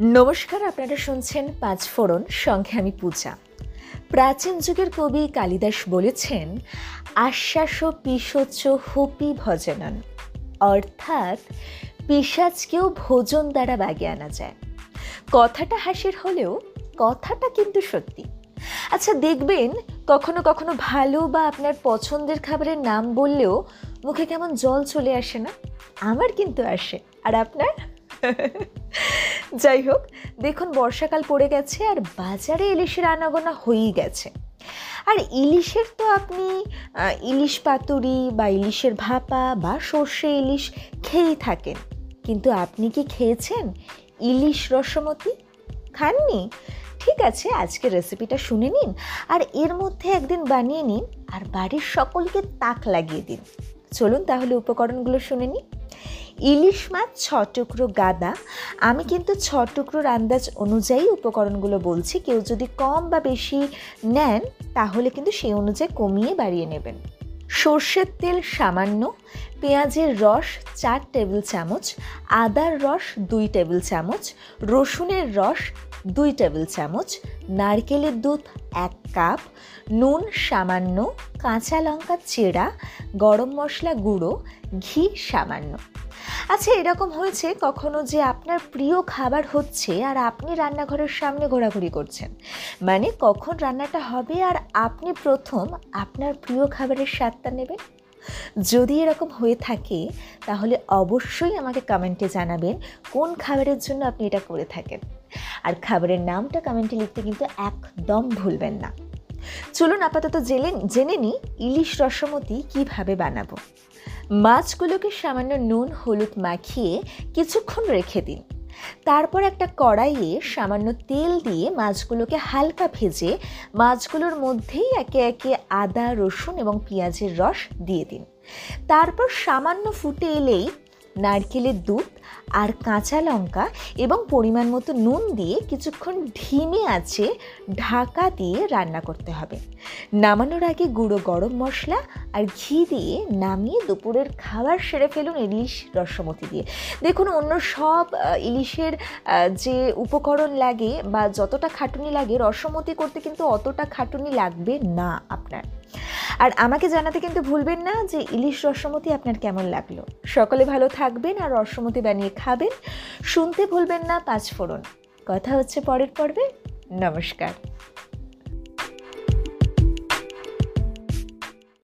নমস্কার, আপনারা শুনছেন পাঁচ ফোড়ন, সঙ্গে আমি পূজা। প্রাচীন যুগের কবি কালিদাস বলেছেন, আশ্বাস পিশোচ হুপি ভজনন। অর্থাৎ পিসাজকেও ভোজন দ্বারা বাগে আনা যায়। কথাটা হাসির হলেও কথাটা কিন্তু সত্যি। আচ্ছা দেখবেন, কখনো কখনো ভালো বা আপনার পছন্দের খাবারের নাম বললেও মুখে কেমন জল চলে আসে না? আমার কিন্তু আসে। আর আপনার? যাই হোক, দেখুন বর্ষাকাল পড়ে গেছে আর বাজারে ইলিশের আনাগোনা হয়েই গেছে। আর ইলিশের তো আপনি ইলিশ পাতুরি বা ইলিশের ভাপা বা সর্ষে ইলিশ খেয়েই থাকেন। কিন্তু আপনি কি খেয়েছেন? ইলিশ রসমতি? খাননি? ঠিক আছে আজকে রেসিপিটা শুনে নিন। আর এর মধ্যে একদিন বানিয়ে নিন, আর বাড়ির সকলকে তাক লাগিয়ে দিন। চলুন তাহলে উপকরণগুলো শুনে নিই। ইলিশ মাছ ছ টুকরো গাদা। আমি কিন্তু ছ টুকরোর আন্দাজ অনুযায়ী উপকরণগুলো বলছি। কেউ যদি কম বা বেশি নেন, তাহলে কিন্তু সেই অনুযায়ী কমিয়ে বাড়িয়ে নেবেন। সর্ষের তেল সামান্য, পেঁয়াজের রস চার টেবিল চামচ, আদার রস দুই টেবিল চামচ, রসুনের রস দুই টেবিল চামচ, নারকেলের দুধ এক কাপ, নুন সামান্য, কাঁচা লঙ্কা চেরা, গরম মশলা গুঁড়ো, ঘি সামান্য। আচ্ছা এরকম হয়েছে কখনো যে আপনার প্রিয় খাবার হচ্ছে আর আপনি রান্নাঘরের সামনে ঘোরাঘুরি করছেন? মানে কখন রান্নাটা হবে আর আপনি প্রথম আপনার প্রিয় খাবারের স্বাদটা নেবেন? যদি এরকম হয়ে থাকে, তাহলে অবশ্যই আমাকে কমেন্টে জানাবেন কোন খাবারের জন্য আপনি এটা করে থাকেন। আর খাবারের নামটা কমেন্টে লিখতে কিন্তু একদম ভুলবেন না। চলুন আপাতত জেলে জেনে নিই ইলিশ রসমতি কীভাবে বানাবো। মাছগুলোকে সামান্য নুন, হলুদ মাখিয়ে কিছুক্ষণ রেখে দিন। তারপর একটা কড়াইয়ে সামান্য তেল দিয়ে মাছগুলোকে হালকা ভেজে মাছগুলোর মধ্যেই একে একে আদা, রসুন এবং পেঁয়াজের রস দিয়ে দিন। তারপর সামান্য ফুটে এলেই নারকেলের দুধ আর কাঁচা লঙ্কা এবং পরিমাণ মতো নুন দিয়ে কিছুক্ষণ ঢিমে আছে ঢাকা দিয়ে রান্না করতে হবে। নামানোর আগে গুঁড়ো গরম মশলা আর ঘি দিয়ে নামিয়ে দুপুরের খাবার সেরে ফেলুন ইলিশ রসমতি দিয়ে। দেখুন, অন্য সব ইলিশের যে উপকরণ লাগে বা যতটা খাটুনি লাগে, রসমতি করতে কিন্তু অতটা খাটুনি লাগবে না আপনার। আর আমাকে জানাতে কিন্তু ভুলবেন না যে ইলিশ রসমতি আপনার কেমন লাগল। সকলে ভালো থাকবেন আর রসমতি বানিয়ে খাবেন। শুনতে ভুলবেন না, পাঁচ ফোড়ন। কথা হচ্ছে পরের পর্বে। নমস্কার।